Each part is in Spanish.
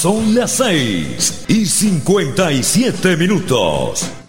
Son las 6 y 57 minutos.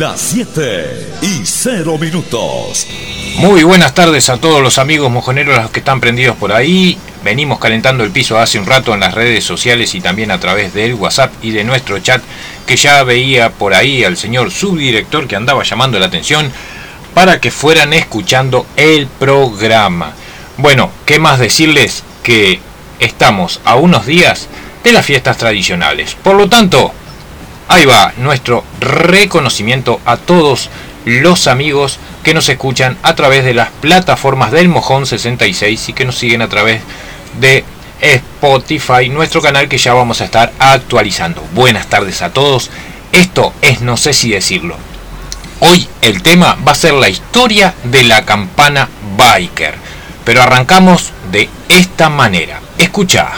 Las 7 y 0 minutos. Muy buenas tardes a todos los amigos mojoneros los que están prendidos por ahí. Venimos calentando el piso hace un rato en las redes sociales y también a través del WhatsApp y de nuestro chat que ya veía por ahí al señor subdirector que andaba llamando la atención para que fueran escuchando el programa. Bueno, ¿qué más decirles? Que estamos a unos días de las fiestas tradicionales. Por lo tanto, Ahí va nuestro reconocimiento a todos los amigos que nos escuchan a través de las plataformas del Mojón 66 y que nos siguen a través de Spotify, nuestro canal que ya vamos a estar actualizando. Buenas tardes a todos. Esto es no sé si decirlo. Hoy el tema va a ser la historia de la campana biker. Pero arrancamos de esta manera. Escucha.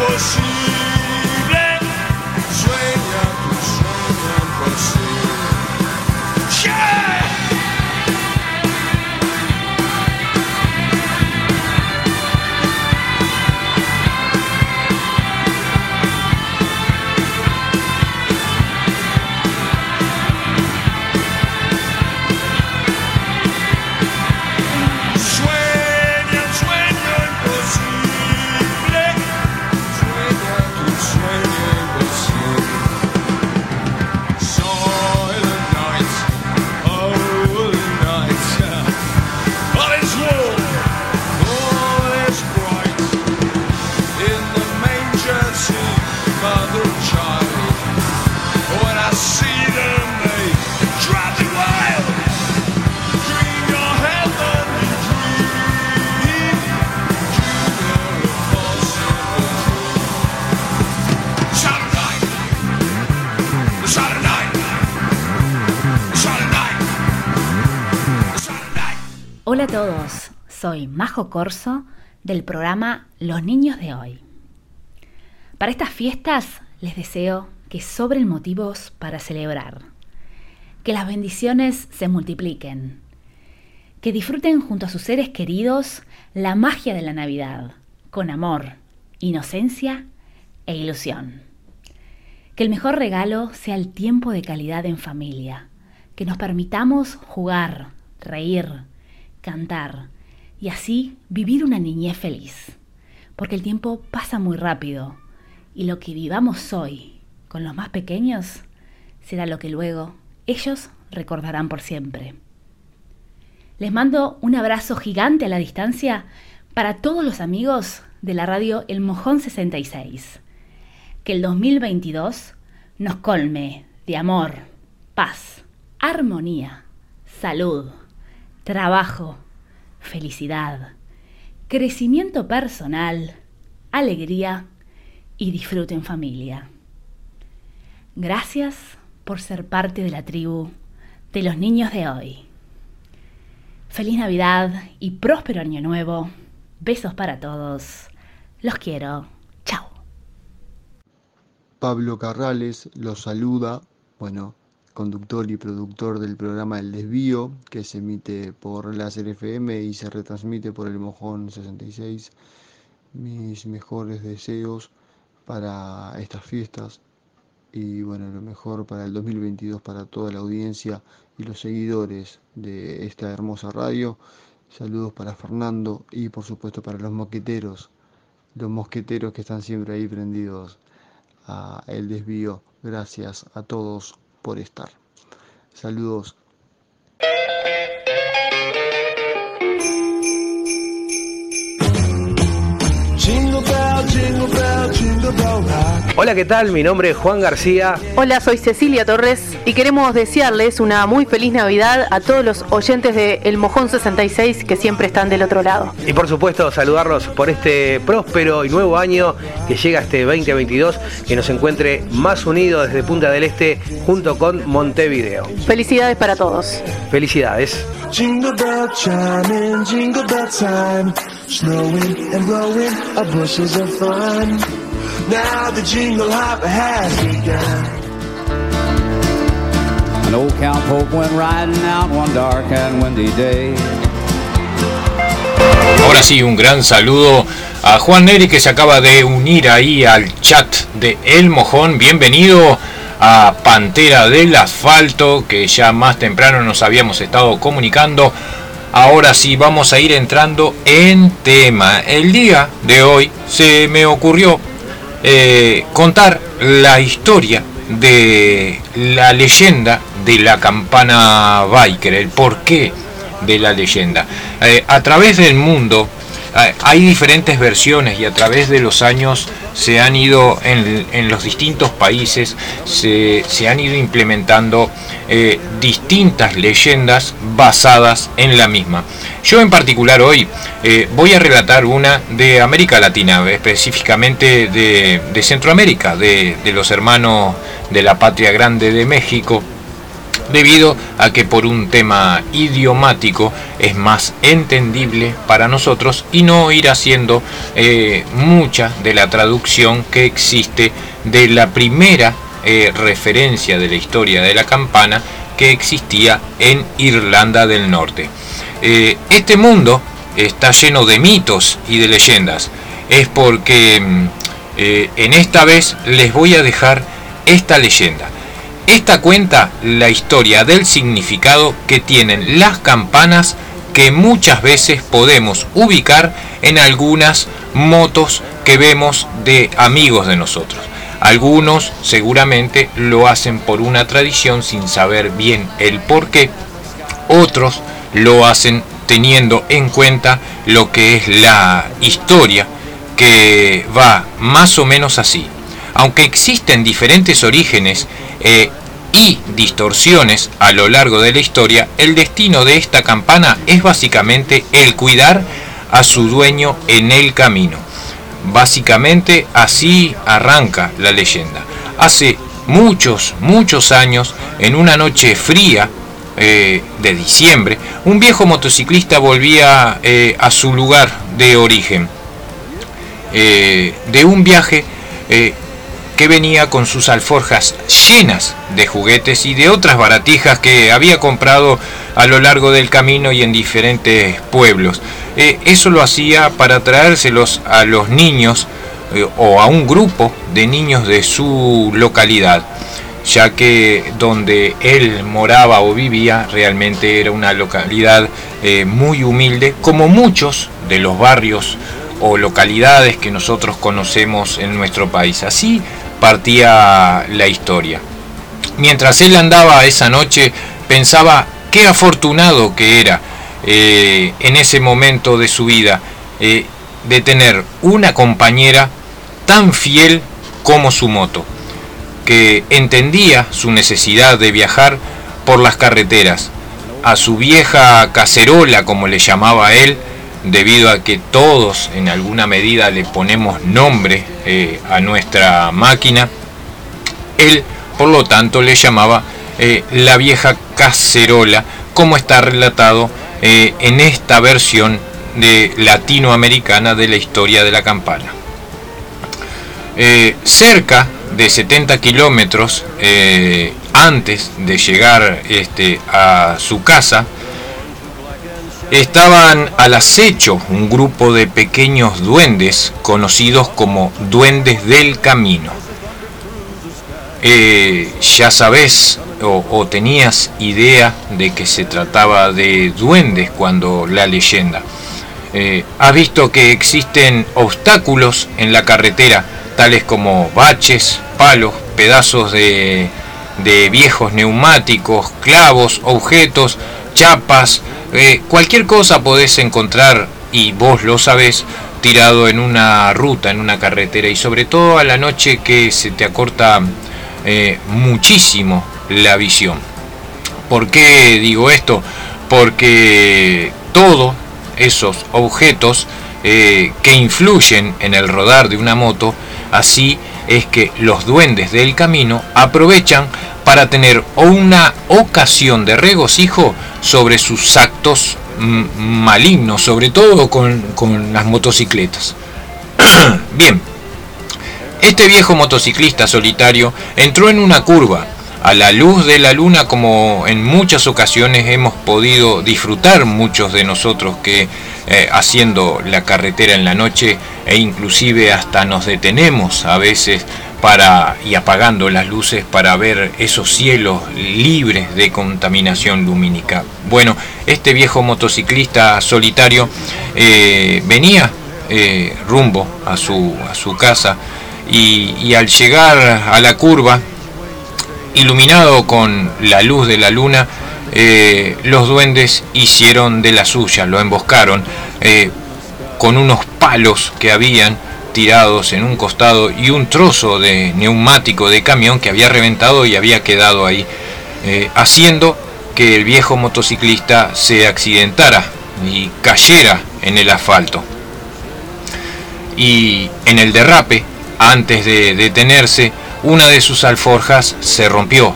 impossível. Soy Majo Corso del programa Los Niños de Hoy. Para estas fiestas les deseo que sobren motivos para celebrar, que las bendiciones se multipliquen, que disfruten junto a sus seres queridos la magia de la Navidad, con amor, inocencia e ilusión. Que el mejor regalo sea el tiempo de calidad en familia, que nos permitamos jugar, reír, cantar y así vivir una niñez feliz. Porque el tiempo pasa muy rápido y lo que vivamos hoy con los más pequeños será lo que luego ellos recordarán por siempre. Les mando un abrazo gigante a la distancia para todos los amigos de la radio El Mojón 66. Que el 2022 nos colme de amor, paz, armonía, salud trabajo, felicidad, crecimiento personal, alegría y disfrute en familia. Gracias por ser parte de la tribu de los niños de hoy. Feliz Navidad y próspero año nuevo. Besos para todos. Los quiero. Chao. Pablo Carrales los saluda. Bueno, conductor y productor del programa El Desvío, que se emite por Láser FM y se retransmite por el Mojón 66. Mis mejores deseos para estas fiestas y bueno, lo mejor para el 2022 para toda la audiencia y los seguidores de esta hermosa radio. Saludos para Fernando y por supuesto para los mosqueteros, los mosqueteros que están siempre ahí prendidos a el desvío. Gracias a todos por estar. Saludos. Hola, ¿qué tal? Mi nombre es Juan García. Hola, soy Cecilia Torres y queremos desearles una muy feliz Navidad a todos los oyentes de El Mojón 66 que siempre están del otro lado. Y por supuesto, saludarlos por este próspero y nuevo año que llega este 2022, que nos encuentre más unidos desde Punta del Este junto con Montevideo. Felicidades para todos. Felicidades. Jingle bell chiming, jingle bell time. Snowing and blowing a bushes of fun. Now the jingle hop has begun. An old cowpoke went riding out one dark and windy day. Ahora sí, un gran saludo a Juan Neri que se acaba de unir ahí al chat de El Mojón. Bienvenido a Pantera del Asfalto, que ya más temprano nos habíamos estado comunicando. Ahora sí, vamos a ir entrando en tema. El día de hoy se me ocurrió eh, contar la historia de la leyenda de la campana biker, el porqué de la leyenda. Eh, a través del mundo hay diferentes versiones y a través de los años se han ido en, los distintos países, se, han ido implementando eh, distintas leyendas basadas en la misma. Yo en particular hoy eh, voy a relatar una de América Latina, específicamente de, Centroamérica, de los hermanos de la Patria Grande de México debido a que por un tema idiomático es más entendible para nosotros y no ir haciendo eh, mucha de la traducción que existe de la primera eh, referencia de la historia de la campana que existía en Irlanda del Norte. Eh, este mundo está lleno de mitos y de leyendas. Es porque mm, en esta vez les voy a dejar esta leyenda. Esta cuenta la historia del significado que tienen las campanas que muchas veces podemos ubicar en algunas motos que vemos de amigos de nosotros. Algunos seguramente lo hacen por una tradición sin saber bien el por qué. Otros lo hacen teniendo en cuenta lo que es la historia que va más o menos así. Aunque existen diferentes orígenes eh, y distorsiones a lo largo de la historia, el destino de esta campana es básicamente el cuidar a su dueño en el camino. Básicamente así arranca la leyenda. Hace muchos, muchos años, en una noche fría, de diciembre, un viejo motociclista volvía a su lugar de origen, de un viaje que venía con sus alforjas llenas de juguetes y de otras baratijas que había comprado a lo largo del camino y en diferentes pueblos. Eh, eso lo hacía para traérselos a los niños eh, o a un grupo de niños de su localidad, ya que donde él moraba o vivía realmente era una localidad eh, muy humilde, como muchos de los barrios o localidades que nosotros conocemos en nuestro país. Así partía la historia. Mientras él andaba esa noche, pensaba qué afortunado que era eh, en ese momento de su vida eh, de tener una compañera tan fiel como su moto, que entendía su necesidad de viajar por las carreteras, a su vieja cacerola, como le llamaba él, debido a que todos en alguna medida le ponemos nombre eh, a nuestra máquina, él por lo tanto le llamaba eh, la vieja cacerola, como está relatado eh, en esta versión de latinoamericana de la historia de la campana. cerca de 70 kilómetros antes de llegar este, a su casa, estaban al acecho un grupo de pequeños duendes conocidos como duendes del camino. Eh, ya sabes o, tenías idea de que se trataba de duendes cuando la leyenda. Eh, has visto que existen obstáculos en la carretera, tales como baches, palos, pedazos de viejos neumáticos, clavos, objetos, chapas, eh, cualquier cosa podés encontrar, y vos lo sabés, tirado en una ruta, en una carretera, y sobre todo a la noche que se te acorta eh, muchísimo la visión. ¿Por qué digo esto? Porque todos esos objetos eh, que influyen en el rodar de una moto, así es que los duendes del camino aprovechan para tener una ocasión de regocijo sobre sus actos malignos, sobre todo con, las motocicletas. Bien, este viejo motociclista solitario entró en una curva a la luz de la luna como en muchas ocasiones hemos podido disfrutar muchos de nosotros que eh, haciendo la carretera en la noche e inclusive hasta nos detenemos a veces para y apagando las luces para ver esos cielos libres de contaminación lumínica. Bueno, este viejo motociclista solitario eh, venía eh, rumbo a su, a su casa y, al llegar a la curva, iluminado con la luz de la luna, eh, los duendes hicieron de la suya, lo emboscaron con unos palos que habían tirados en un costado y un trozo de neumático de camión que había reventado y había quedado ahí, eh, haciendo que el viejo motociclista se accidentara y cayera en el asfalto. Y en el derrape, antes de detenerse, una de sus alforjas se rompió.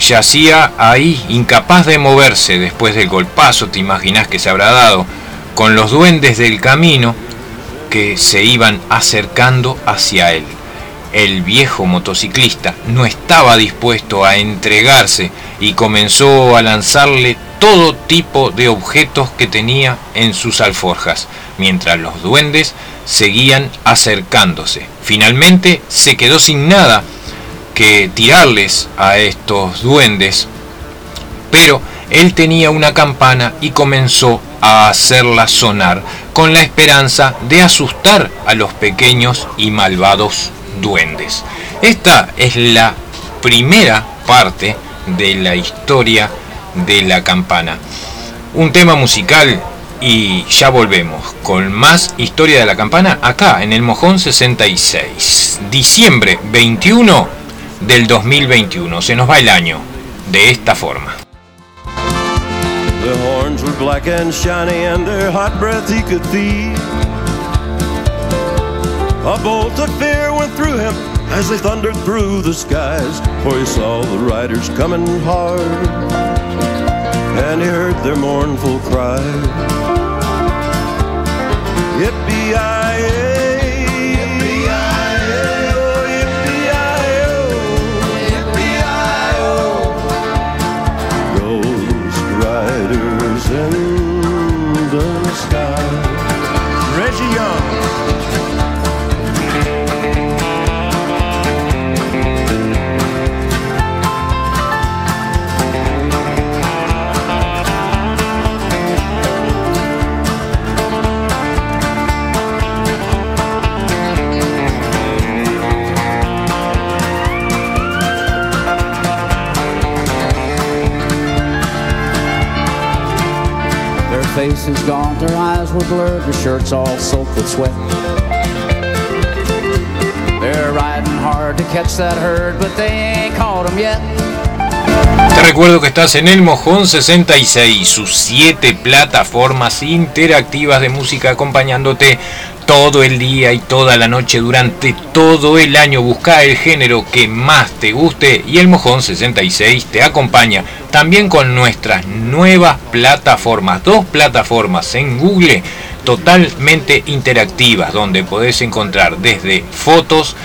Yacía ahí, incapaz de moverse después del golpazo, te imaginas que se habrá dado, con los duendes del camino que se iban acercando hacia él. El viejo motociclista no estaba dispuesto a entregarse y comenzó a lanzarle todo tipo de objetos que tenía en sus alforjas, mientras los duendes seguían acercándose. Finalmente se quedó sin nada que tirarles a estos duendes, pero él tenía una campana y comenzó a hacerla sonar con la esperanza de asustar a los pequeños y malvados duendes. Esta es la primera parte de la historia de la campana. Un tema musical y ya volvemos con más historia de la campana acá en el Mojón 66. Diciembre 21 del 2021. Se nos va el año de esta forma. Their horns were black and shiny, and their hot breath he could feel. A bolt of fear went through him as they thundered through the skies, for he saw the riders coming hard, and he heard their mournful cry. Yippee-yi-yay! They're riding hard to catch that herd, but they ain't caught them yet. Te recuerdo que estás en el Mojón 66, sus 7 plataformas interactivas de música acompañándote todo el día y toda la noche durante todo el año. Busca el género que más te guste y el Mojón 66 te acompaña también con nuestras nuevas plataformas. Dos plataformas en Google totalmente interactivas donde podés encontrar desde fotos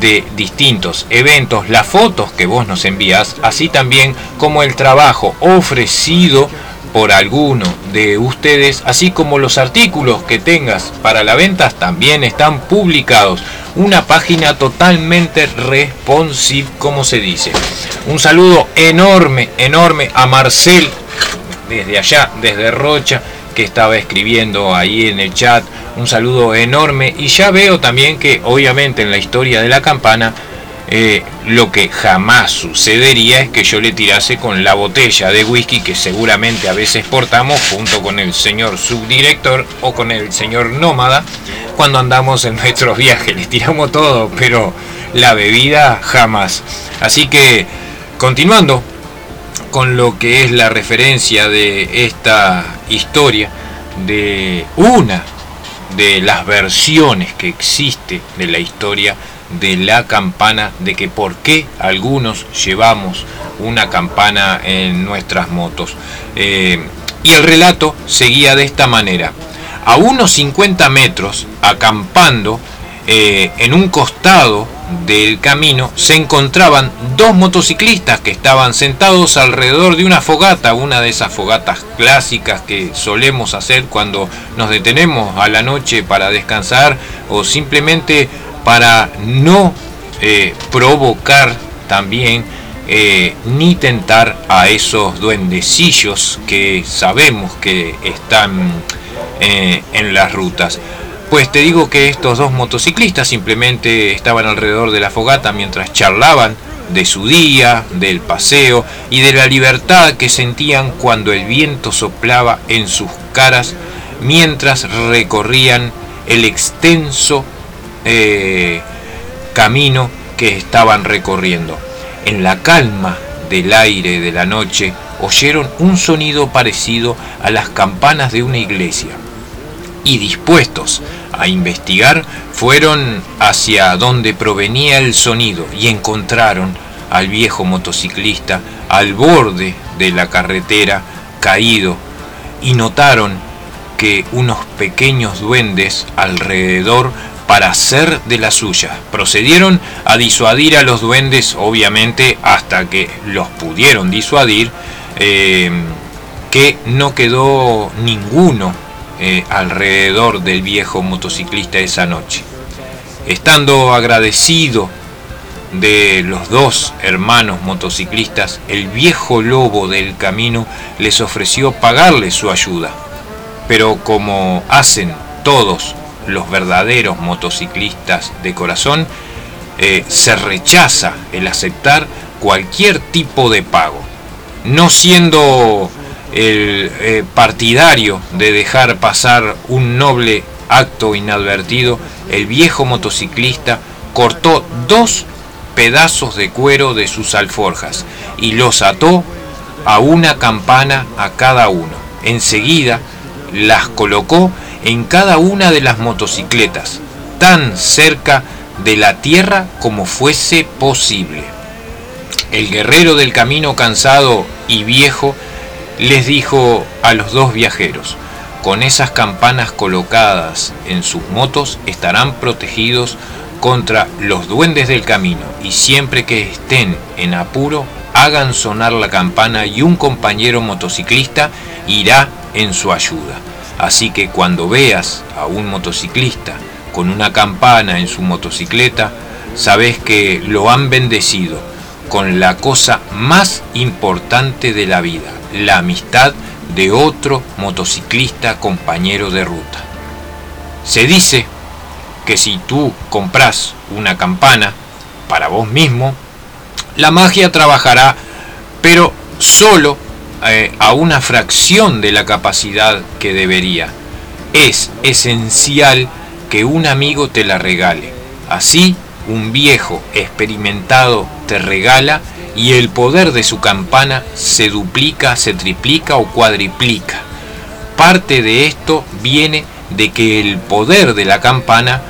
de distintos eventos, las fotos que vos nos envías, así también como el trabajo ofrecido por alguno de ustedes, así como los artículos que tengas para la venta también están publicados. Una página totalmente responsive, como se dice. Un saludo enorme, enorme a Marcel, desde allá, desde Rocha, que estaba escribiendo ahí en el chat. Un saludo enorme. Y ya veo también que obviamente en la historia de la campana eh, lo que jamás sucedería es que yo le tirase con la botella de whisky que seguramente a veces portamos junto con el señor subdirector o con el señor nómada cuando andamos en nuestros viajes. Le tiramos todo, pero la bebida jamás. Así que, continuando con lo que es la referencia de esta historia, de una de las versiones que existe de la historia de la campana, de que por qué algunos llevamos una campana en nuestras motos. Eh, y el relato seguía de esta manera. A unos 50 metros, acampando eh, en un costado del camino, se encontraban dos motociclistas que estaban sentados alrededor de una fogata, una de esas fogatas clásicas que solemos hacer cuando nos detenemos a la noche para descansar o simplemente para no eh, provocar también eh, ni tentar a esos duendecillos que sabemos que están eh, en las rutas. Pues te digo que estos dos motociclistas simplemente estaban alrededor de la fogata mientras charlaban de su día, del paseo y de la libertad que sentían cuando el viento soplaba en sus caras mientras recorrían el extenso eh, camino que estaban recorriendo. En la calma del aire de la noche oyeron un sonido parecido a las campanas de una iglesia. Y dispuestos a investigar fueron hacia donde provenía el sonido y encontraron al viejo motociclista al borde de la carretera caído y notaron que unos pequeños duendes alrededor para hacer de la suya. Procedieron a disuadir a los duendes, obviamente, hasta que los pudieron disuadir, eh, que no quedó ninguno eh, alrededor del viejo motociclista esa noche. Estando agradecido de los dos hermanos motociclistas, el viejo lobo del camino les ofreció pagarles su ayuda. Pero como hacen todos los verdaderos motociclistas de corazón, eh, se rechaza el aceptar cualquier tipo de pago. No siendo el eh, partidario de dejar pasar un noble acto inadvertido, el viejo motociclista cortó dos pedazos de cuero de sus alforjas y los ató a una campana a cada uno. Enseguida las colocó en cada una de las motocicletas, tan cerca de la tierra como fuese posible. El guerrero del camino cansado y viejo les dijo a los dos viajeros, con esas campanas colocadas en sus motos estarán protegidos contra los duendes del camino y siempre que estén en apuro hagan sonar la campana y un compañero motociclista irá en su ayuda. Así que cuando veas a un motociclista con una campana en su motocicleta, sabes que lo han bendecido con la cosa más importante de la vida, la amistad de otro motociclista compañero de ruta. Se dice que si tú compras una campana para vos mismo, la magia trabajará, pero solo eh, a una fracción de la capacidad que debería. Es esencial que un amigo te la regale. Así, un viejo experimentado te regala y el poder de su campana se duplica, se triplica o cuadriplica. Parte de esto viene de que el poder de la campana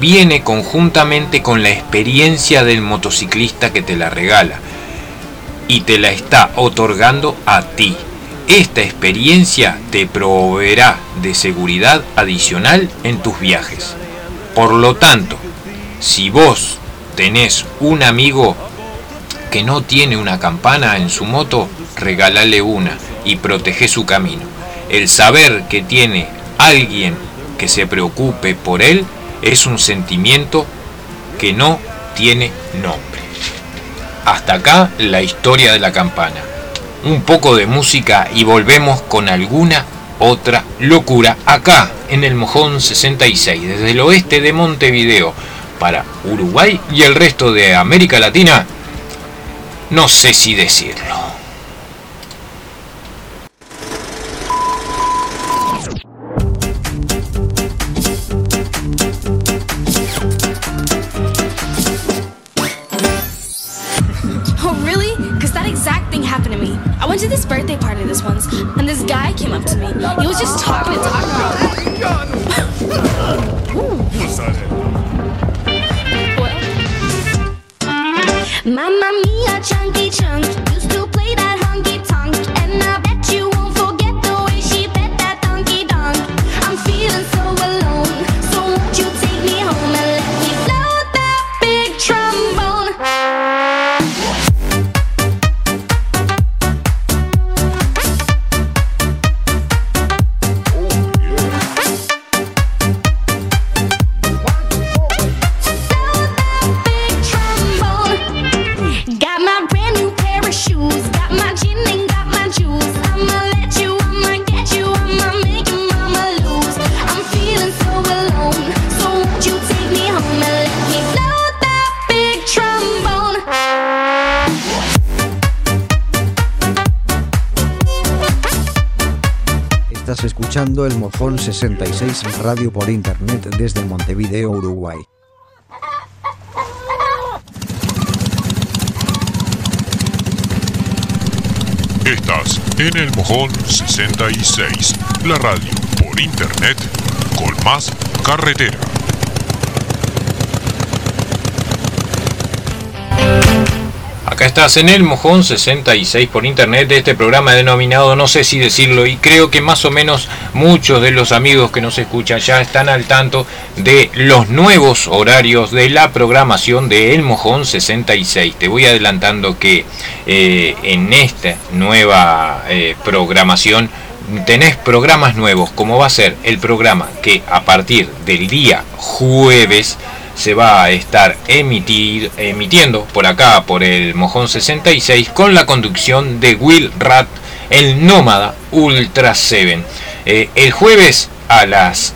viene conjuntamente con la experiencia del motociclista que te la regala y te la está otorgando a ti. Esta experiencia te proveerá de seguridad adicional en tus viajes. Por lo tanto, si vos tenés un amigo que no tiene una campana en su moto, regálale una y protege su camino. El saber que tiene alguien que se preocupe por él es un sentimiento que no tiene nombre. Hasta acá la historia de la campana. Un poco de música y volvemos con alguna otra locura acá en el Mojón 66, desde el oeste de Montevideo para Uruguay y el resto de América Latina. No sé si decirlo. 66 Radio por Internet desde Montevideo, Uruguay. Estás en el Mojón 66, la radio por Internet con más carretera. Estás en el Mojón 66 por internet de este programa denominado No sé si decirlo y creo que más o menos muchos de los amigos que nos escuchan ya están al tanto de los nuevos horarios de la programación de El Mojón 66. Te voy adelantando que eh, en esta nueva eh, programación tenés programas nuevos como va a ser el programa que a partir del día jueves se va a estar emitiendo por acá, por el Mojón 66, con la conducción de Will Rat, el Nómada Ultra 7. Eh, el jueves a las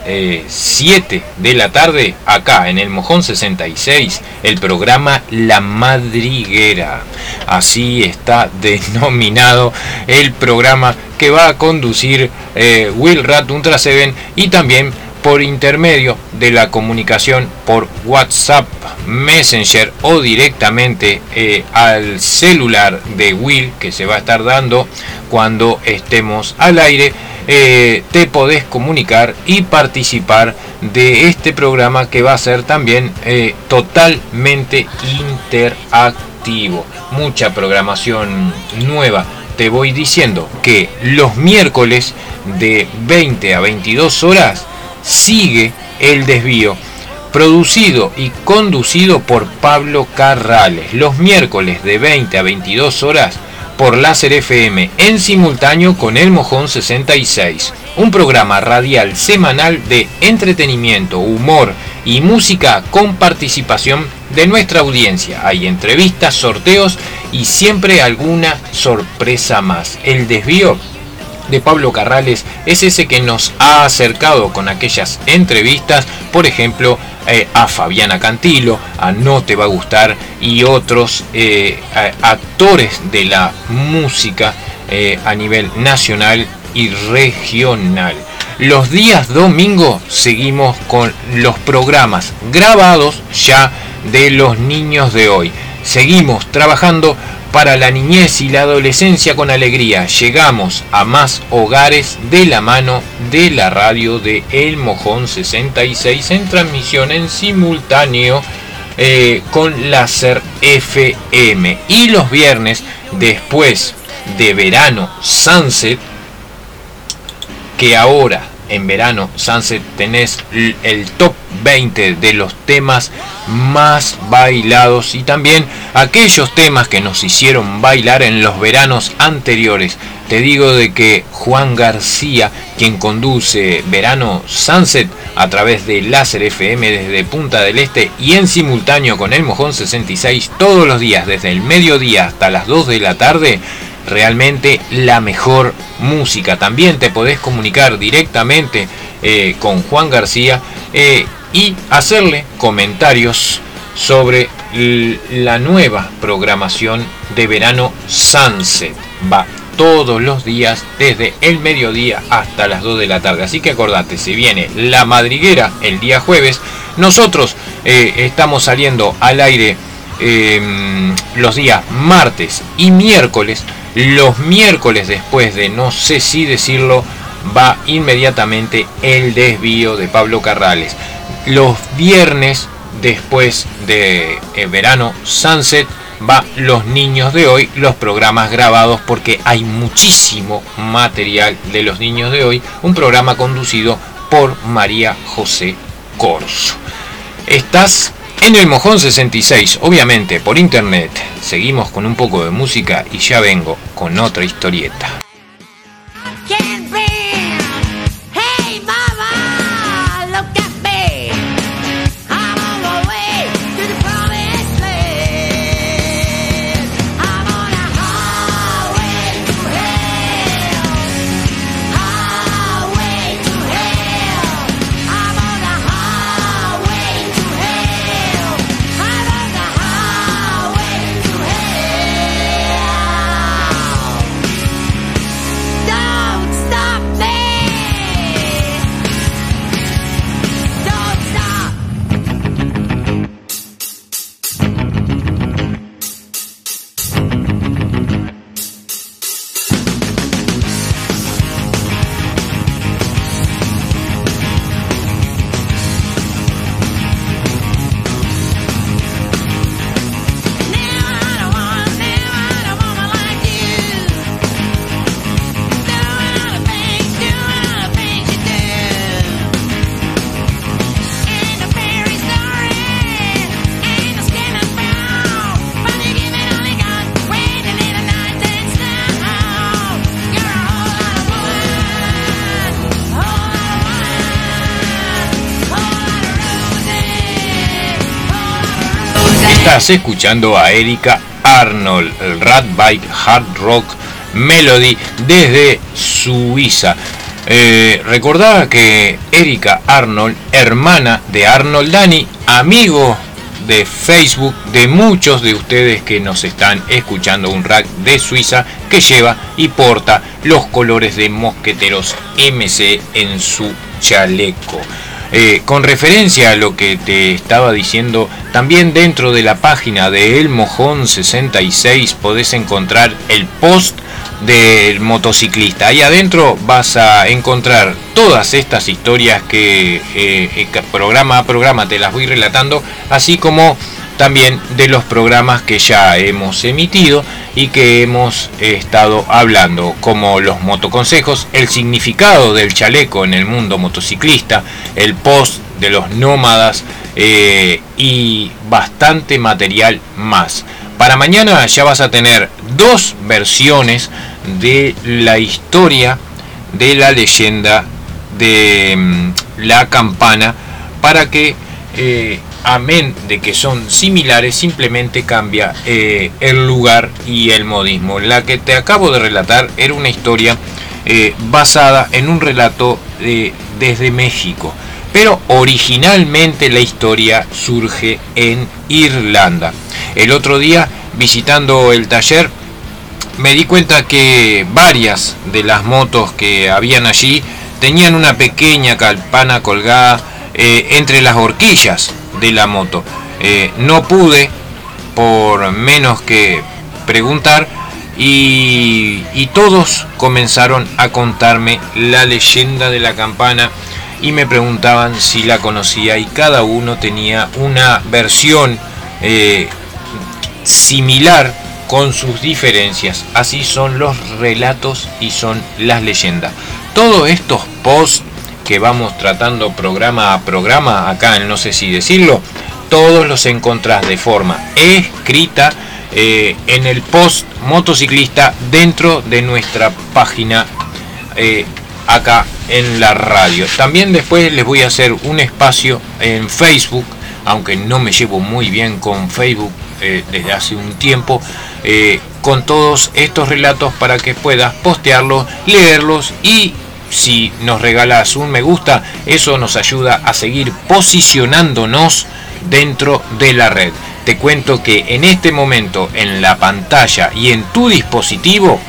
7 eh, de la tarde, acá en el Mojón 66, el programa La Madriguera. Así está denominado el programa que va a conducir eh, Will Rat Ultra 7 y también por intermedio de la comunicación por WhatsApp, Messenger o directamente eh, al celular de Will que se va a estar dando cuando estemos al aire eh, te podés comunicar y participar de este programa que va a ser también eh, totalmente interactivo. Mucha programación nueva. Te voy diciendo que los miércoles de 20 a 22 horas sigue el desvío producido y conducido por Pablo Carrales, los miércoles de 20 a 22 horas por Láser FM en simultáneo con El Mojón 66, un programa radial semanal de entretenimiento, humor y música con participación de nuestra audiencia. Hay entrevistas, sorteos y siempre alguna sorpresa más. El desvío de Pablo Carrales es ese que nos ha acercado con aquellas entrevistas, por ejemplo, eh, a Fabiana Cantilo, a No Te Va a Gustar y otros eh, actores de la música eh, a nivel nacional y regional. Los días domingo seguimos con los programas grabados ya de los niños de hoy. Seguimos trabajando para la niñez y la adolescencia con alegría. Llegamos a más hogares de la mano de la radio de El Mojón 66 en transmisión en simultáneo eh, con Láser FM. Y los viernes, después de verano Sunset, que ahora en verano Sunset tenés el top 20 de los temas más bailados y también aquellos temas que nos hicieron bailar en los veranos anteriores. Te digo de que Juan García, quien conduce Verano Sunset a través de Láser FM desde Punta del Este y en simultáneo con el Mojón 66 todos los días desde el mediodía hasta las 2 de la tarde, realmente la mejor música. También te podés comunicar directamente eh, con Juan García eh, y hacerle comentarios sobre la nueva programación de verano Sunset. Va todos los días desde el mediodía hasta las 2 de la tarde. Así que acordate, si viene la madriguera el día jueves, nosotros eh, estamos saliendo al aire los días martes y miércoles los miércoles después de no sé si decirlo, va inmediatamente el desvío de Pablo Carrales. Los viernes después de eh, verano Sunset va Los Niños de Hoy, los programas grabados porque hay muchísimo material de Los Niños de Hoy, un programa conducido por María José Corso. Estás en el Mojón 66, obviamente por internet, seguimos con un poco de música y ya vengo con otra historieta. Estás escuchando a Erika Arnold, el Rat Bike Hard Rock Melody desde Suiza. Eh, recordaba que Erika Arnold, hermana de Arnold Dani, amigo de Facebook de muchos de ustedes que nos están escuchando, un rack de Suiza que lleva y porta los colores de mosqueteros MC en su chaleco. Eh, con referencia a lo que te estaba diciendo, también dentro de la página de El Mojón 66 podés encontrar el post del motociclista. Ahí adentro vas a encontrar todas estas historias que eh, programa a programa te las voy relatando, así como también de los programas que ya hemos emitido y que hemos estado hablando, como los motoconsejos, el significado del chaleco en el mundo motociclista, el post de los nómadas eh, y bastante material más. Para mañana ya vas a tener dos versiones de la historia de la leyenda de mm, la campana para que eh, amén de que son similares, simplemente cambia eh, el lugar y el modismo. La que te acabo de relatar era una historia eh, basada en un relato desde México, pero originalmente la historia surge en Irlanda. El otro día, visitando el taller, me di cuenta que varias de las motos que habían allí tenían una pequeña campana colgada eh, entre las horquillas de la moto. Eh, no pude, por menos que preguntar, y, todos comenzaron a contarme la leyenda de la campana y me preguntaban si la conocía y cada uno tenía una versión eh, similar con sus diferencias. Así son los relatos y son las leyendas. Todos estos posts que vamos tratando programa a programa, acá en no sé si decirlo, todos los encontrás de forma escrita eh, en el post motociclista dentro de nuestra página eh, acá en la radio. También después les voy a hacer un espacio en Facebook, aunque no me llevo muy bien con Facebook eh, desde hace un tiempo, con todos estos relatos para que puedas postearlos, leerlos y si nos regalas un me gusta, eso nos ayuda a seguir posicionándonos dentro de la red. Te cuento que en este momento en la pantalla y en tu dispositivo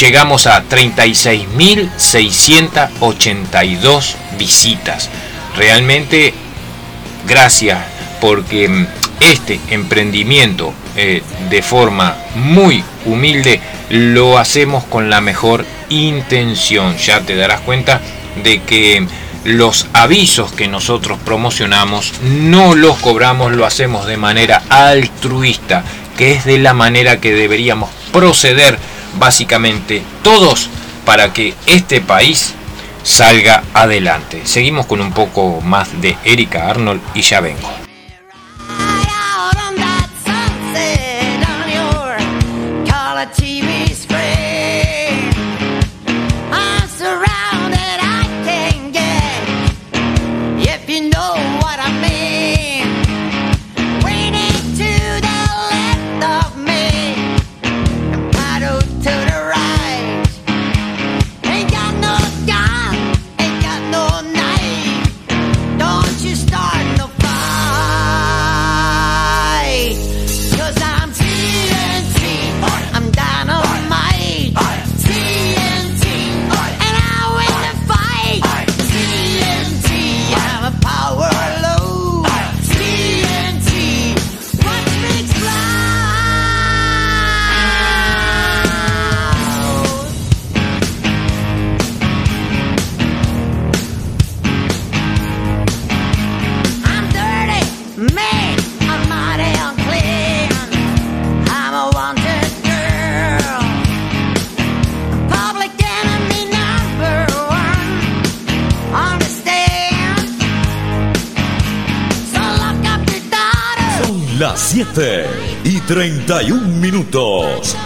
llegamos a 36.682 visitas. Realmente gracias porque mm, este emprendimiento eh, de forma muy humilde lo hacemos con la mejor intención. Ya te darás cuenta de que los avisos que nosotros promocionamos no los cobramos, lo hacemos de manera altruista, que es de la manera que deberíamos proceder básicamente todos para que este país salga adelante. Seguimos con un poco más de Erika Arnold y ya vengo. 31 minutos.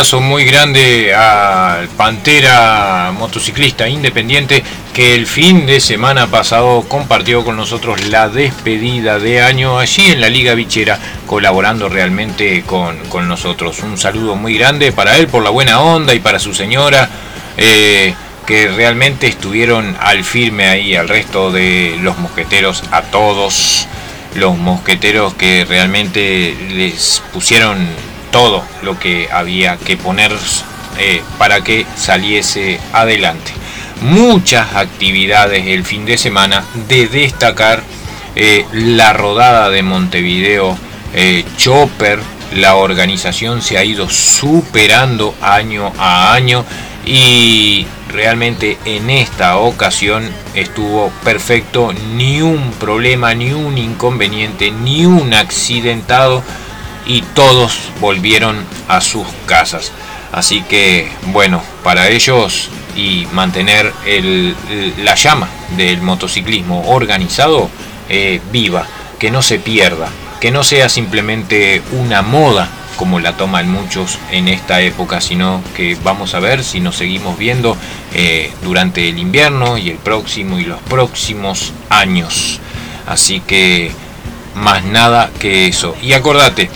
Abrazo muy grande al Pantera motociclista independiente que el fin de semana pasado compartió con nosotros la despedida de año allí en la Liga Bichera, colaborando realmente con, nosotros. Un saludo muy grande para él por la buena onda y para su señora. Eh, que realmente estuvieron al firme ahí, al resto de los mosqueteros, a todos los mosqueteros que realmente les pusieron todo lo que había que poner eh, para que saliese adelante. Muchas actividades el fin de semana de destacar eh, la rodada de Montevideo eh, Chopper. La organización se ha ido superando año a año y realmente en esta ocasión estuvo perfecto, ni un problema, ni un inconveniente, ni un accidentado y todos volvieron a sus casas. Así que bueno, para ellos y mantener la llama del motociclismo organizado eh, viva, que no se pierda, que no sea simplemente una moda como la toman muchos en esta época, sino que vamos a ver si nos seguimos viendo eh, durante el invierno y el próximo y los próximos años. Así que más nada que eso. Y acordate,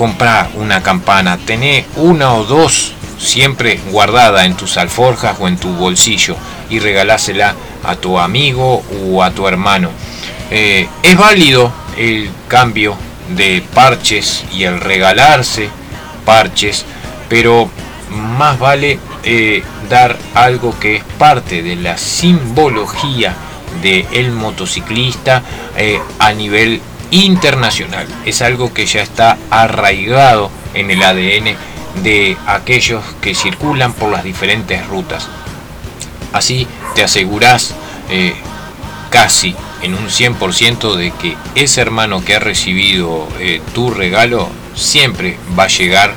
comprar una campana, tener una o dos siempre guardada en tus alforjas o en tu bolsillo y regalásela a tu amigo o a tu hermano. Eh, es válido el cambio de parches y el regalarse parches, pero más vale eh, dar algo que es parte de la simbología del motociclista eh, a nivel internacional. Es algo que ya está arraigado en el ADN de aquellos que circulan por las diferentes rutas. Así te aseguras eh, casi en un 100% de que ese hermano que ha recibido eh, tu regalo siempre va a llegar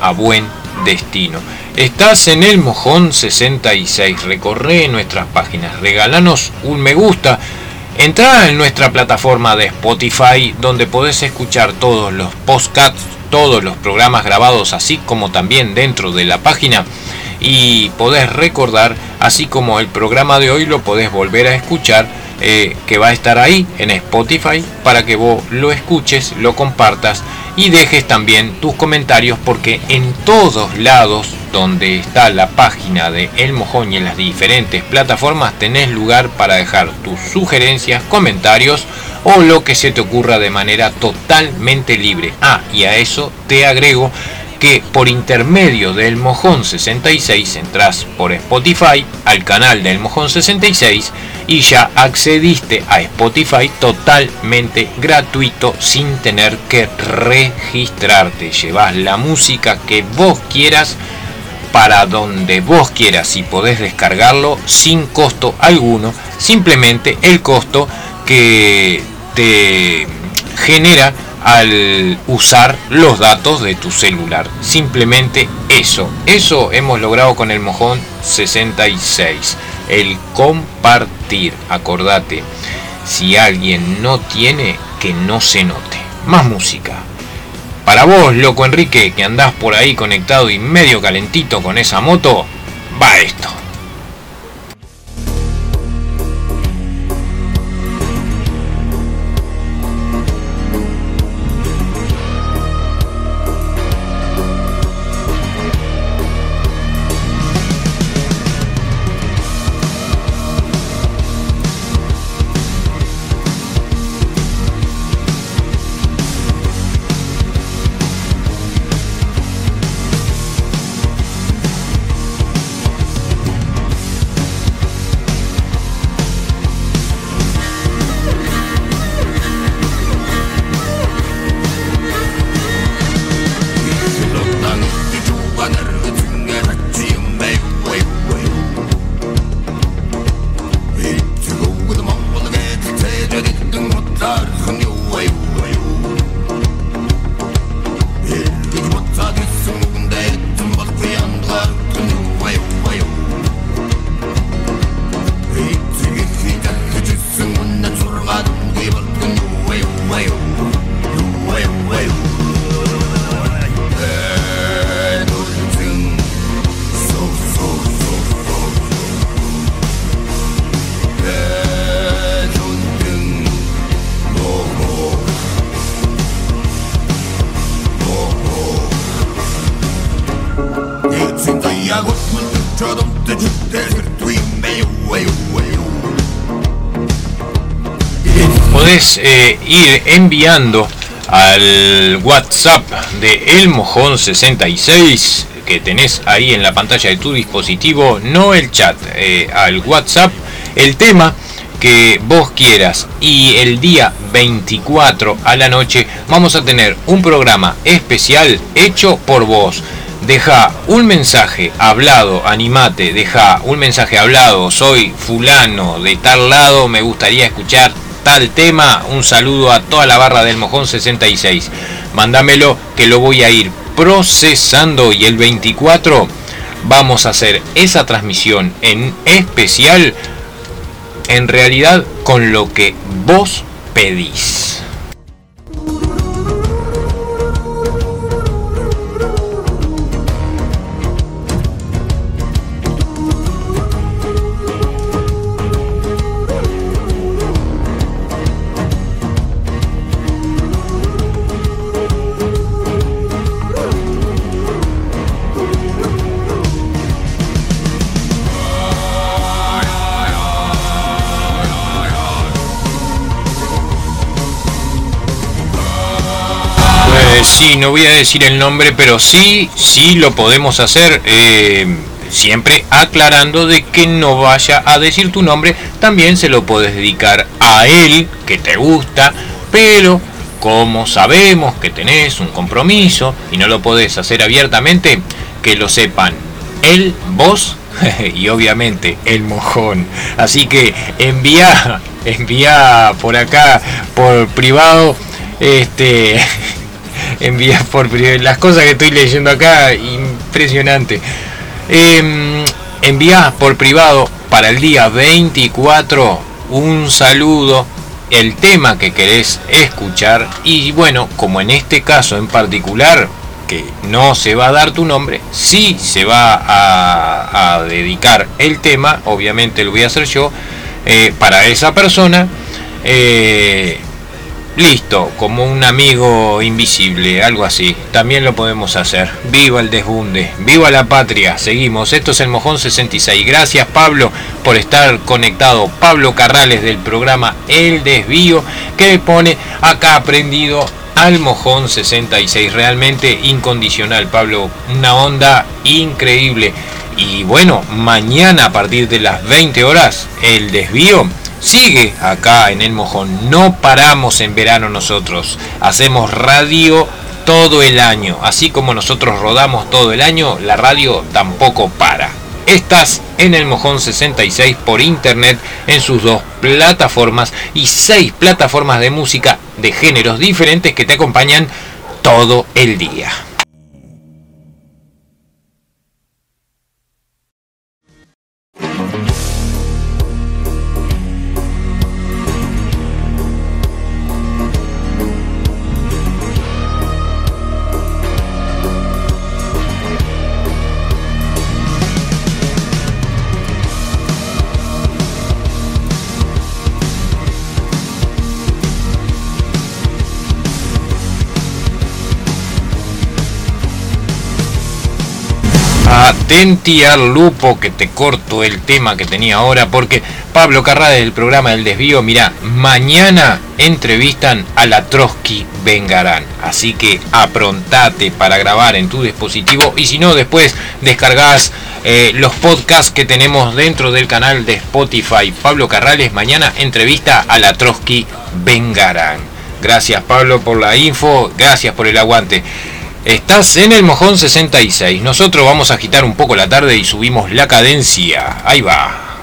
a buen destino. Estás en el Mojón 66, recorre nuestras páginas, regalanos un me gusta Entra en nuestra plataforma de Spotify donde podés escuchar todos los podcasts, todos los programas grabados, así como también dentro de la página. Y podés recordar, así como el programa de hoy lo podés volver a escuchar, eh, que va a estar ahí en Spotify para que vos lo escuches, lo compartas y dejes también tus comentarios porque en todos lados donde está la página de El Mojón y en las diferentes plataformas tenés lugar para dejar tus sugerencias, comentarios o lo que se te ocurra de manera totalmente libre. Ah, y a eso te agrego que por intermedio del Mojón 66 entras por Spotify al canal del Mojón 66 y ya accediste a Spotify totalmente gratuito sin tener que registrarte. Llevas la música que vos quieras para donde vos quieras y podés descargarlo sin costo alguno, simplemente el costo que te genera al usar los datos de tu celular. Simplemente eso. Eso hemos logrado con el mojón 66. El compartir. Acordate. Si alguien no tiene, que no se note. Más música. Para vos, loco Enrique, que andás por ahí conectado y medio calentito con esa moto, va esto. Podés eh, ir enviando al WhatsApp de El Mojón 66 que tenés ahí en la pantalla de tu dispositivo, no el chat, eh, al WhatsApp, el tema que vos quieras y el día 24 a la noche vamos a tener un programa especial hecho por vos. Deja un mensaje hablado, animate, deja un mensaje hablado, soy fulano de tal lado, me gustaría escuchar tal tema, un saludo a toda la barra del Mojón 66. Mándamelo que lo voy a ir procesando y el 24 vamos a hacer esa transmisión en especial en realidad con lo que vos pedís. Sí, no voy a decir el nombre, pero sí, sí lo podemos hacer. Eh, siempre aclarando de que no vaya a decir tu nombre, también se lo puedes dedicar a él, que te gusta, pero como sabemos que tenés un compromiso y no lo podés hacer abiertamente, que lo sepan él, vos y obviamente el mojón. Así que envía, envía por acá, por privado, este envía por las cosas que estoy leyendo acá, impresionante. Eh, envía por privado para el día 24 un saludo, el tema que querés escuchar y bueno, como en este caso en particular, que no se va a dar tu nombre, sí se va a, dedicar el tema, obviamente lo voy a hacer yo, eh, para esa persona. Eh, Listo, como un amigo invisible, algo así. También lo podemos hacer. Viva el desbunde, viva la patria. Seguimos. Esto es el Mojón 66. Gracias Pablo por estar conectado. Pablo Carrales del programa El Desvío que pone acá aprendido al Mojón 66. Realmente incondicional, Pablo. Una onda increíble. Y bueno, mañana a partir de las 20 horas, el desvío sigue acá en el mojón. No paramos en verano nosotros. Hacemos radio todo el año. Así como nosotros rodamos todo el año, la radio tampoco para. Estás en el Mojón 66 por internet en sus dos plataformas y seis plataformas de música de géneros diferentes que te acompañan todo el día. Atenti al lupo que te corto el tema que tenía ahora porque Pablo Carrades del programa del desvío, mira, mañana entrevistan a la Trotsky Vengarán. Así que aprontate para grabar en tu dispositivo y si no después descargas eh, los podcasts que tenemos dentro del canal de Spotify. Pablo Carrales mañana entrevista a la Trotsky Vengarán. Gracias Pablo por la info, gracias por el aguante. Estás en el mojón 66. Nosotros vamos a agitar un poco la tarde y subimos la cadencia. Ahí va.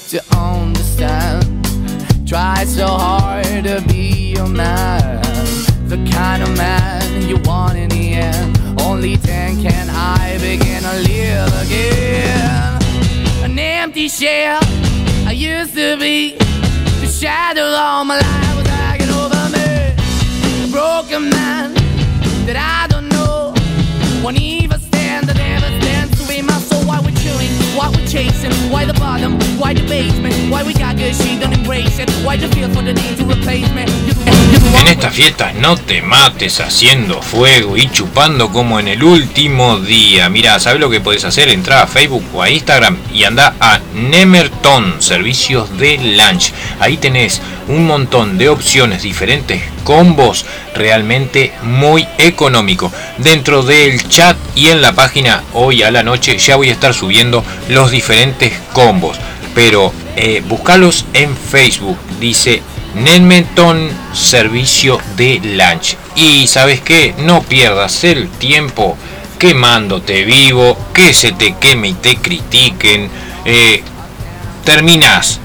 to understand. Try so hard to be your man. The kind of man you want in the end. Only then can I begin to live again. An empty shell I used to be. The shadow all my life was hanging over me. A broken man that I don't know. Won't even chewing, why we're chasing, why the bottom, why the basement, why we got good, she don't embrace it, why the feel for the need to replace me. You the one, you the En estas fiestas no te mates haciendo fuego y chupando como en el último día. Mira, ¿sabes lo que puedes hacer? Entra a Facebook o a Instagram y anda a Nemerton, servicios de lunch. Ahí tenés un montón de opciones diferentes, combos realmente muy económico. Dentro del chat y en la página hoy a la noche ya voy a estar subiendo los diferentes combos. Pero eh, buscalos en Facebook. Dice Nedmenton Servicio de Lunch. Y sabes qué, no pierdas el tiempo quemándote vivo, que se te queme y te critiquen. Eh, terminás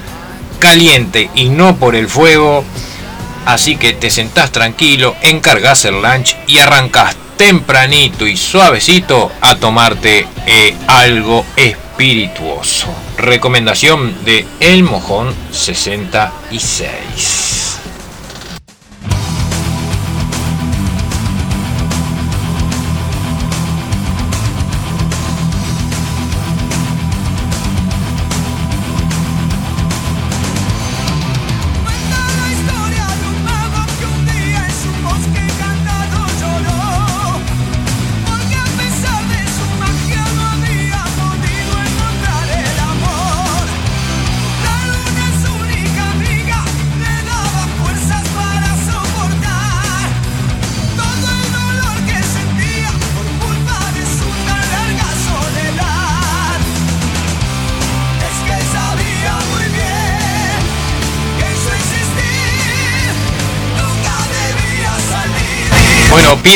caliente y no por el fuego. Así que te sentás tranquilo, encargas el lunch y arrancás tempranito y suavecito a tomarte eh, algo espirituoso. Recomendación de El Mojón 66.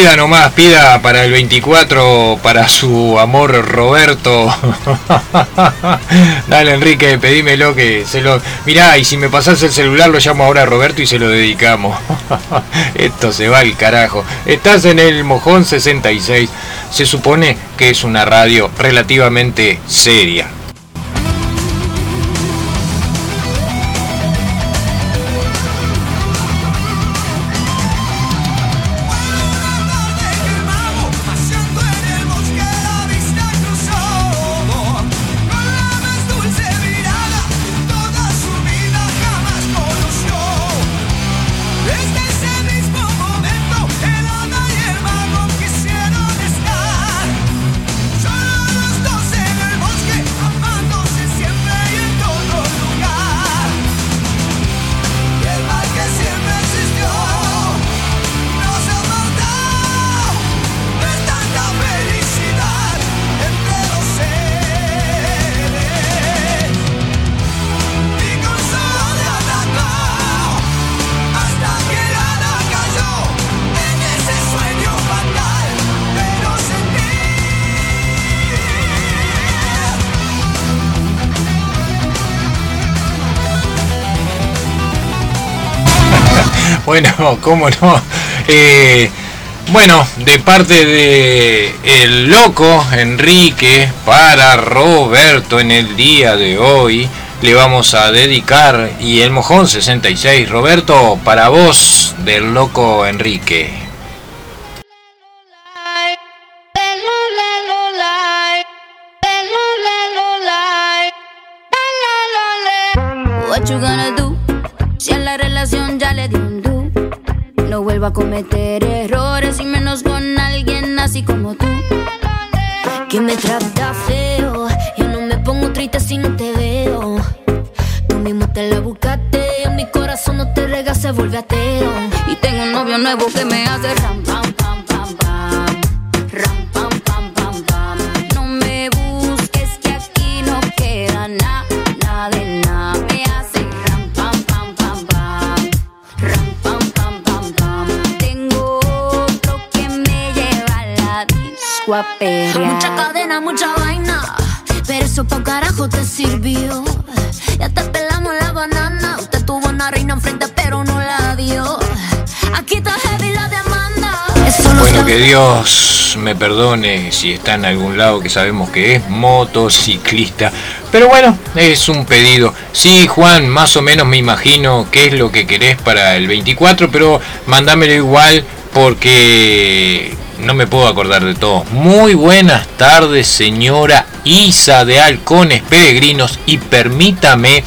Pida nomás, pida para el 24, para su amor Roberto. Dale Enrique, pedímelo que se lo... Mirá, y si me pasás el celular lo llamo ahora a Roberto y se lo dedicamos. Esto se va al carajo. Estás en el Mojón 66. Se supone que es una radio relativamente seria. Bueno, cómo no. Eh, bueno, de parte de el loco Enrique para Roberto en el día de hoy le vamos a dedicar y el mojón 66 Roberto para vos del loco Enrique. Cometer errores y menos con alguien así como tú. Que me trata feo, yo no me pongo triste si no te veo. Tú mismo te la buscaste, mi corazón no te rega, se vuelve ateo. Y tengo un novio nuevo que me hace ram que Dios me perdone si está en algún lado que sabemos que es motociclista. Pero bueno, es un pedido. Sí, Juan, más o menos me imagino qué es lo que querés para el 24, pero mándamelo igual porque no me puedo acordar de todo. Muy buenas tardes, señora Isa de Halcones Peregrinos, y permítame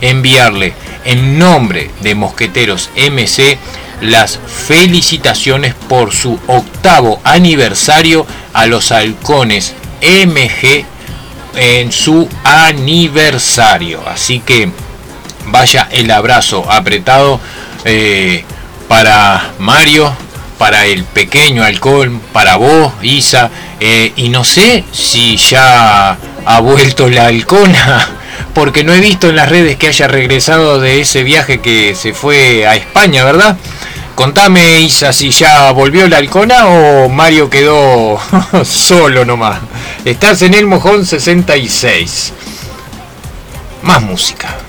enviarle en nombre de Mosqueteros MC las felicitaciones por su octavo aniversario a los halcones MG en su aniversario. Así que vaya el abrazo apretado eh, para Mario, para el pequeño halcón, para vos, Isa, eh, y no sé si ya ha vuelto la halcona, porque no he visto en las redes que haya regresado de ese viaje que se fue a España, ¿verdad? Contame, Isa, si ya volvió la halcona o Mario quedó solo nomás. Estás en el mojón 66. Más música.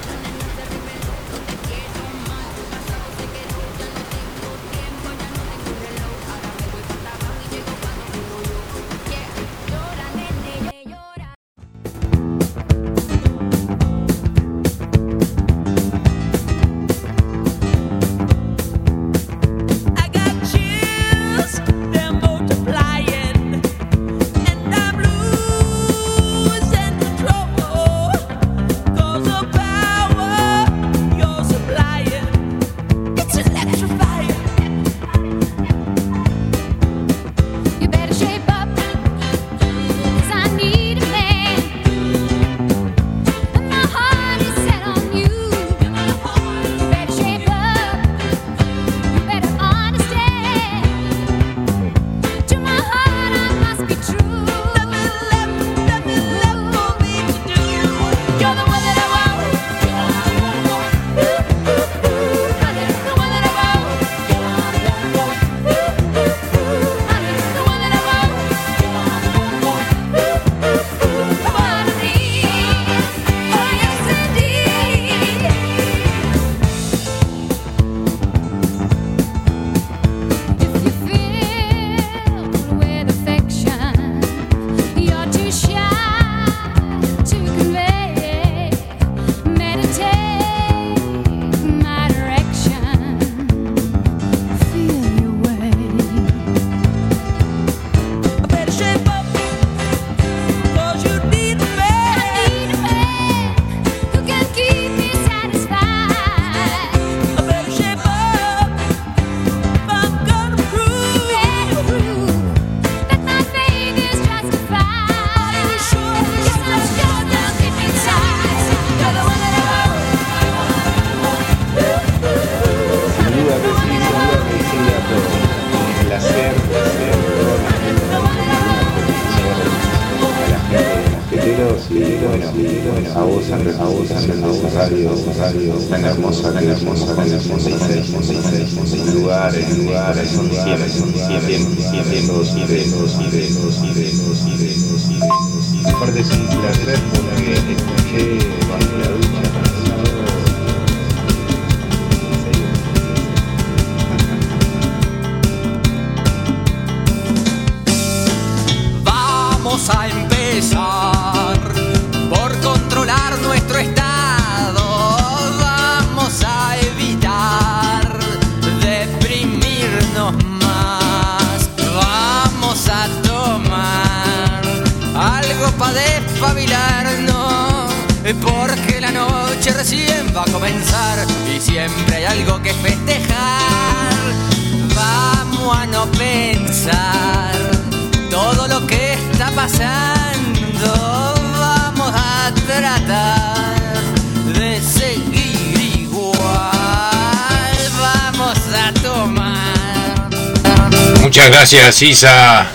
Muchas gracias, Isa.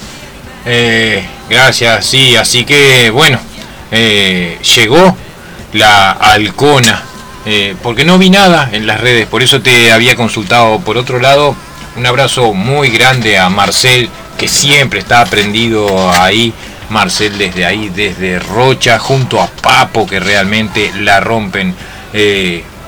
Eh, gracias, sí. Así que, bueno, eh, llegó la halcona. eh, porque no vi nada en las redes, por eso te había consultado. Por otro lado, un abrazo muy grande a Marcel, que siempre está aprendido ahí. Marcel desde ahí, desde Rocha, junto a Papo, que realmente la rompen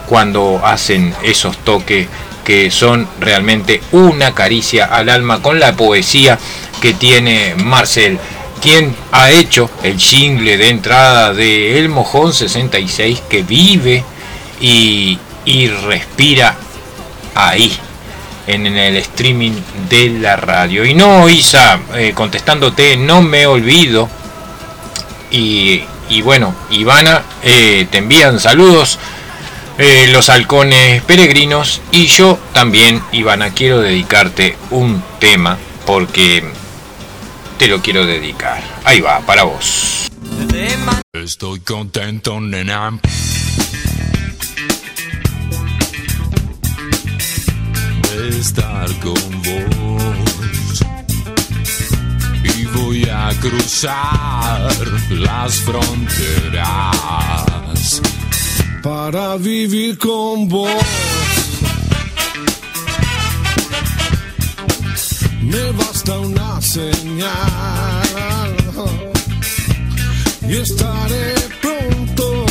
cuando hacen esos toques que son realmente una caricia al alma con la poesía que tiene Marcel, quien ha hecho el jingle de entrada de El Mojón 66 que vive y, y respira ahí en, el streaming de la radio. Y no, Isa, eh, contestándote, no me olvido. Y, y bueno, Ivana, eh, te envían saludos eh, los halcones peregrinos y yo también, Ivana, quiero dedicarte un tema porque te lo quiero dedicar. Ahí va, para vos. Estoy contento, nena. De estar con vos. Y voy a cruzar las fronteras para vivir con vos. Me basta una señal y estaré pronto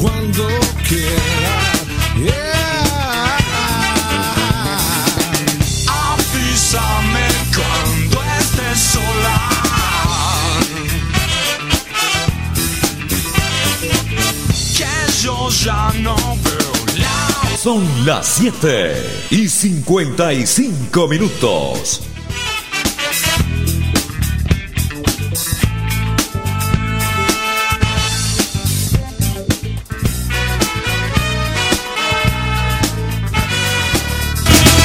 cuando quiera. Son las 7 y 55 minutos.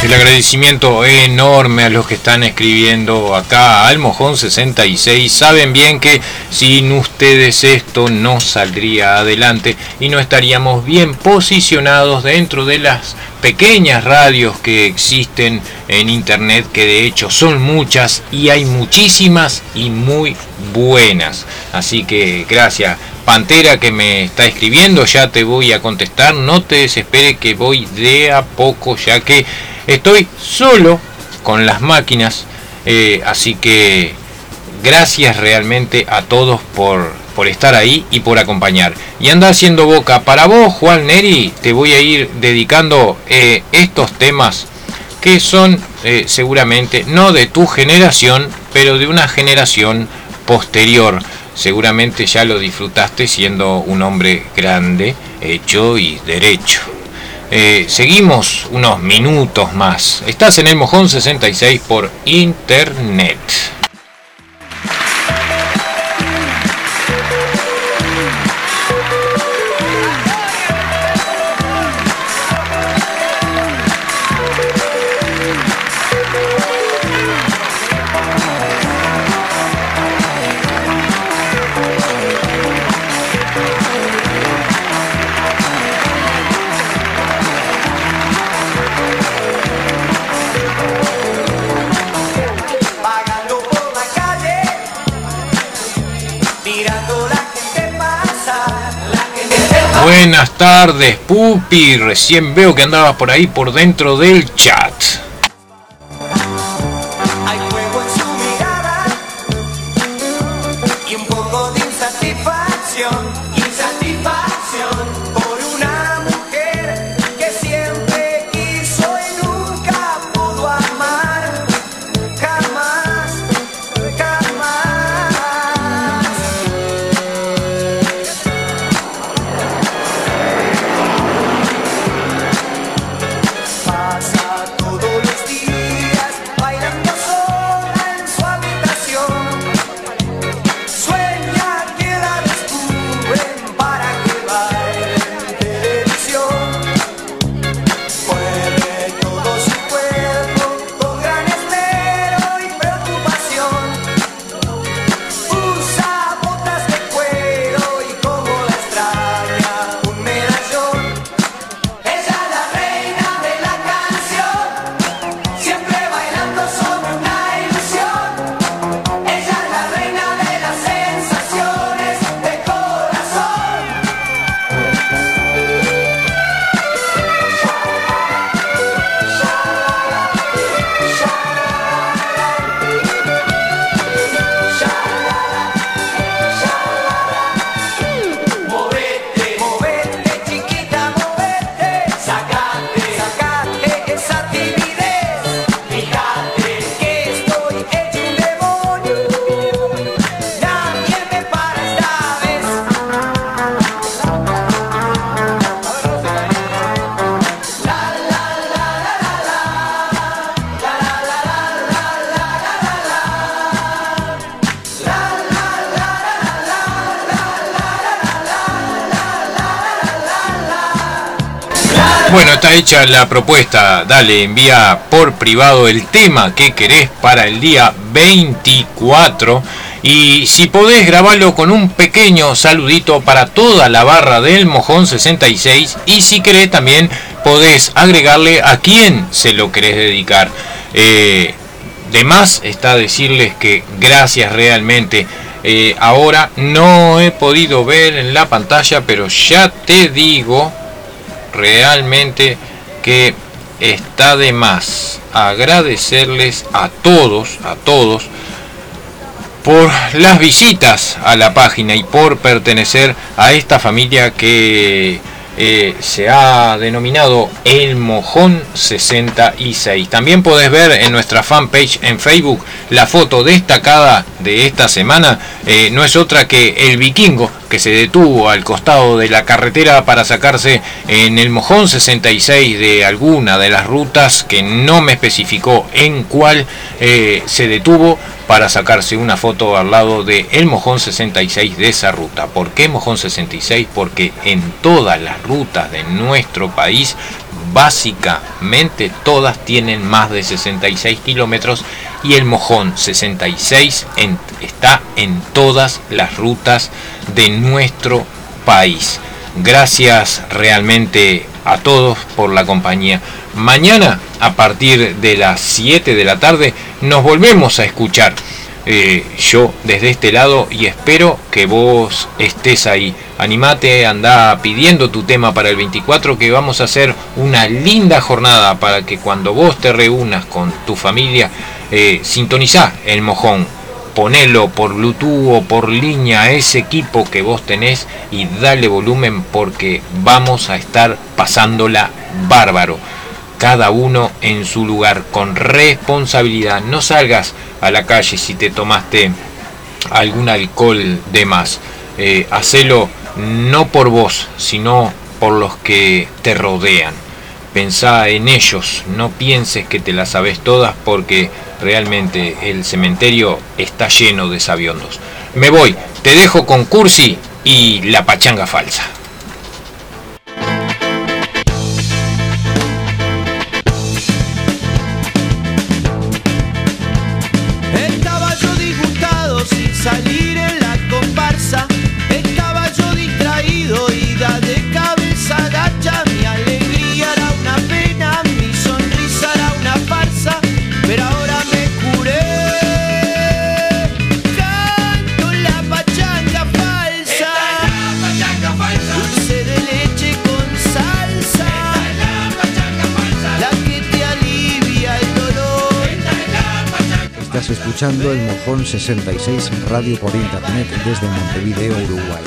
El agradecimiento enorme a los que están escribiendo acá al Mojón 66. Saben bien que sin ustedes esto no saldría adelante y no estaríamos bien posicionados dentro de las pequeñas radios que existen en internet, que de hecho son muchas y hay muchísimas y muy buenas. Así que gracias. Pantera que me está escribiendo, ya te voy a contestar. No te desespere que voy de a poco, ya que estoy solo con las máquinas. eh, así que gracias realmente a todos por, por estar ahí y por acompañar. Y anda haciendo boca. Para vos, Juan Neri, te voy a ir dedicando eh, estos temas que son eh, seguramente no de tu generación, pero de una generación posterior. Seguramente ya lo disfrutaste siendo un hombre grande, hecho y derecho. Eh, seguimos unos minutos más. Estás en el Mojón 66 por internet. Buenas tardes, Pupi. Recién veo que andabas por ahí por dentro del chat. Hecha la propuesta. Dale, envía por privado el tema que querés para el día 24. Y si podés grabarlo con un pequeño saludito para toda la barra del Mojón 66. Y si querés también podés agregarle a quién se lo querés dedicar. Eh, de más está decirles que gracias realmente. Eh, ahora no he podido ver en la pantalla, pero ya te digo realmente que está de más agradecerles a todos, a todos, por las visitas a la página y por pertenecer a esta familia que eh, se ha denominado El Mojón 66. También podés ver en nuestra fanpage en Facebook la foto destacada de esta semana. Eh, no es otra que el vikingo que se detuvo al costado de la carretera para sacarse en el Mojón 66 de alguna de las rutas que no me especificó en cuál eh, se detuvo para sacarse una foto al lado de el Mojón 66 de esa ruta. ¿Por qué Mojón 66? Porque en todas las rutas de nuestro país, básicamente todas tienen más de 66 kilómetros y el Mojón 66 está en todas las rutas de nuestro país. Gracias realmente a todos por la compañía. Mañana a partir de las 7 de la tarde nos volvemos a escuchar. Eh, yo desde este lado y espero que vos estés ahí. Animate, anda pidiendo tu tema para el 24 que vamos a hacer una linda jornada para que cuando vos te reúnas con tu familia, eh, sintonizá el mojón ponelo por Bluetooth o por línea a ese equipo que vos tenés y dale volumen porque vamos a estar pasándola bárbaro. Cada uno en su lugar, con responsabilidad. No salgas a la calle si te tomaste algún alcohol de más. Eh, hacelo no por vos, sino por los que te rodean. Pensá en ellos, no pienses que te las sabes todas porque realmente el cementerio está lleno de sabiondos. Me voy, te dejo con Cursi y la pachanga falsa. Escuchando el Mojón 66 Radio por Internet desde Montevideo, Uruguay.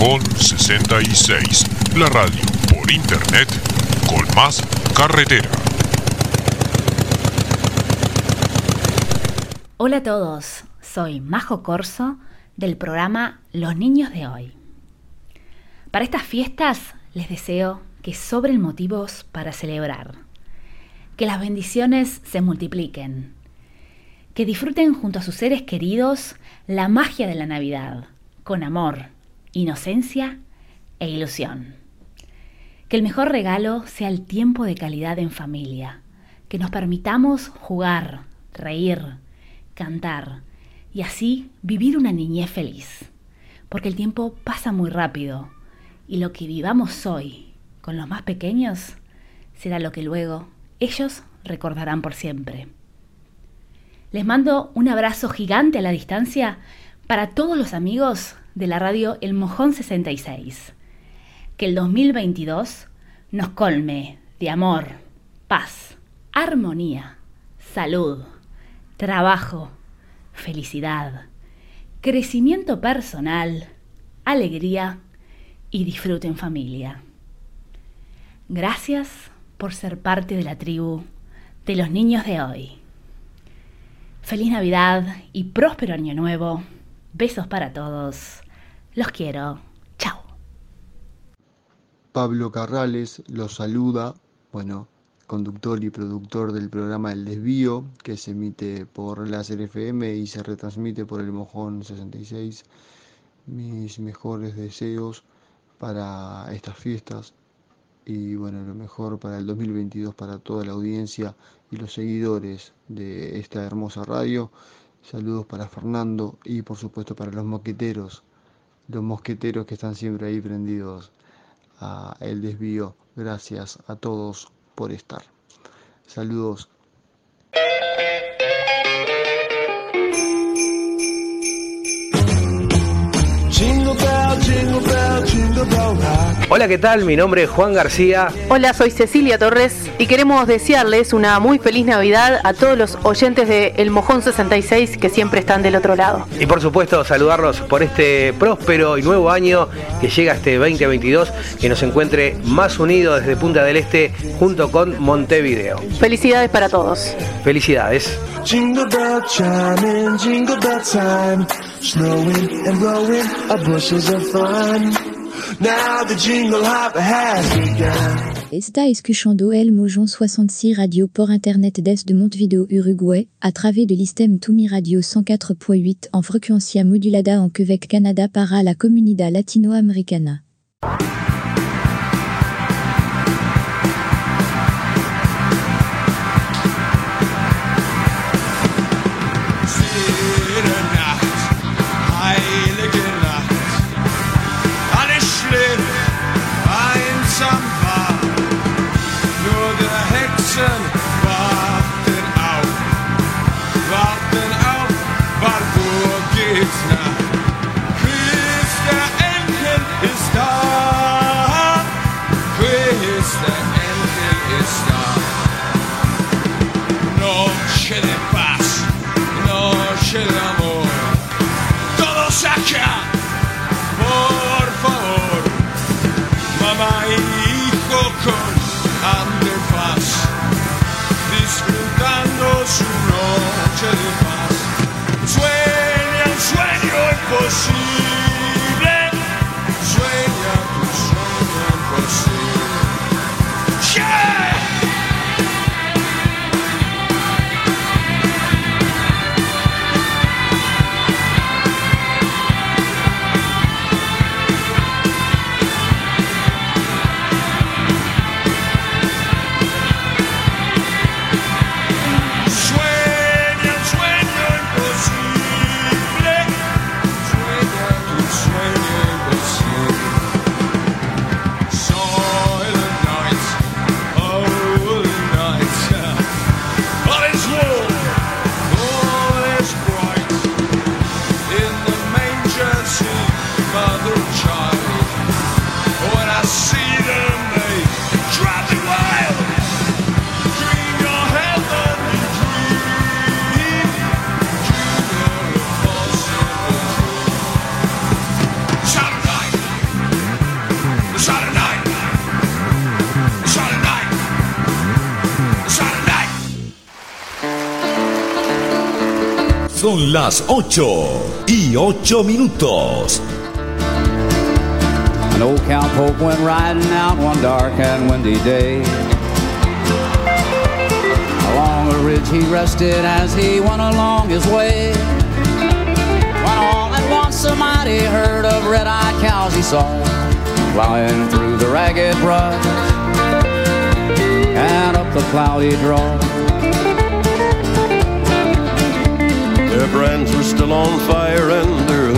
Mojón 66, la radio por internet con más carretera. Hola a todos, soy Majo Corso del programa Los Niños de Hoy. Para estas fiestas les deseo que sobren motivos para celebrar, que las bendiciones se multipliquen, que disfruten junto a sus seres queridos la magia de la Navidad, con amor, inocencia e ilusión. Que el mejor regalo sea el tiempo de calidad en familia, que nos permitamos jugar, reír, cantar y así vivir una niñez feliz. Porque el tiempo pasa muy rápido y lo que vivamos hoy con los más pequeños será lo que luego ellos recordarán por siempre. Les mando un abrazo gigante a la distancia para todos los amigos de la radio El Mojón 66. que el 2022 nos colme de amor, paz, armonía, salud, trabajo, felicidad, crecimiento personal, alegría y disfrute en familia. Gracias por ser parte de la tribu de los niños de hoy. Feliz Navidad y próspero año nuevo. Besos para todos. Los quiero. Chao. Pablo Carrales los saluda, bueno, conductor y productor del programa El Desvío, que se emite por Láser FM y se retransmite por el Mojón 66. Mis mejores deseos para estas fiestas y bueno, lo mejor para el 2022 para toda la audiencia y los seguidores de esta hermosa radio. Saludos para Fernando y por supuesto para los mosqueteros, los mosqueteros que están siempre ahí prendidos a el desvío. Gracias a todos por estar. Saludos. Hola, ¿qué tal? Mi nombre es Juan García. Hola, soy Cecilia Torres y queremos desearles una muy feliz Navidad a todos los oyentes de El Mojón 66 que siempre están del otro lado. Y por supuesto saludarlos por este próspero y nuevo año que llega este 2022, que nos encuentre más unidos desde Punta del Este junto con Montevideo. Felicidades para todos. Felicidades. Jingle bell chiming, jingle bell time. Snowing and blowing our bushels of fun. Now the jingle hop has begun. Está escuchando el Mojon 66 Radio por Internet desde Montevideo, Uruguay, a través de l'Istem Tumi Radio 104.8 en frecuencia modulada en Quebec, Canada para la comunidad latinoamericana. Son las 8 y 8 minutos. An old cowpoke went riding out one dark and windy day. Along a ridge he rested as he went along his way. When all at once a mighty herd of red-eyed cows he saw flying through the ragged brush and up the cloudy draw. Brands were still on fire and their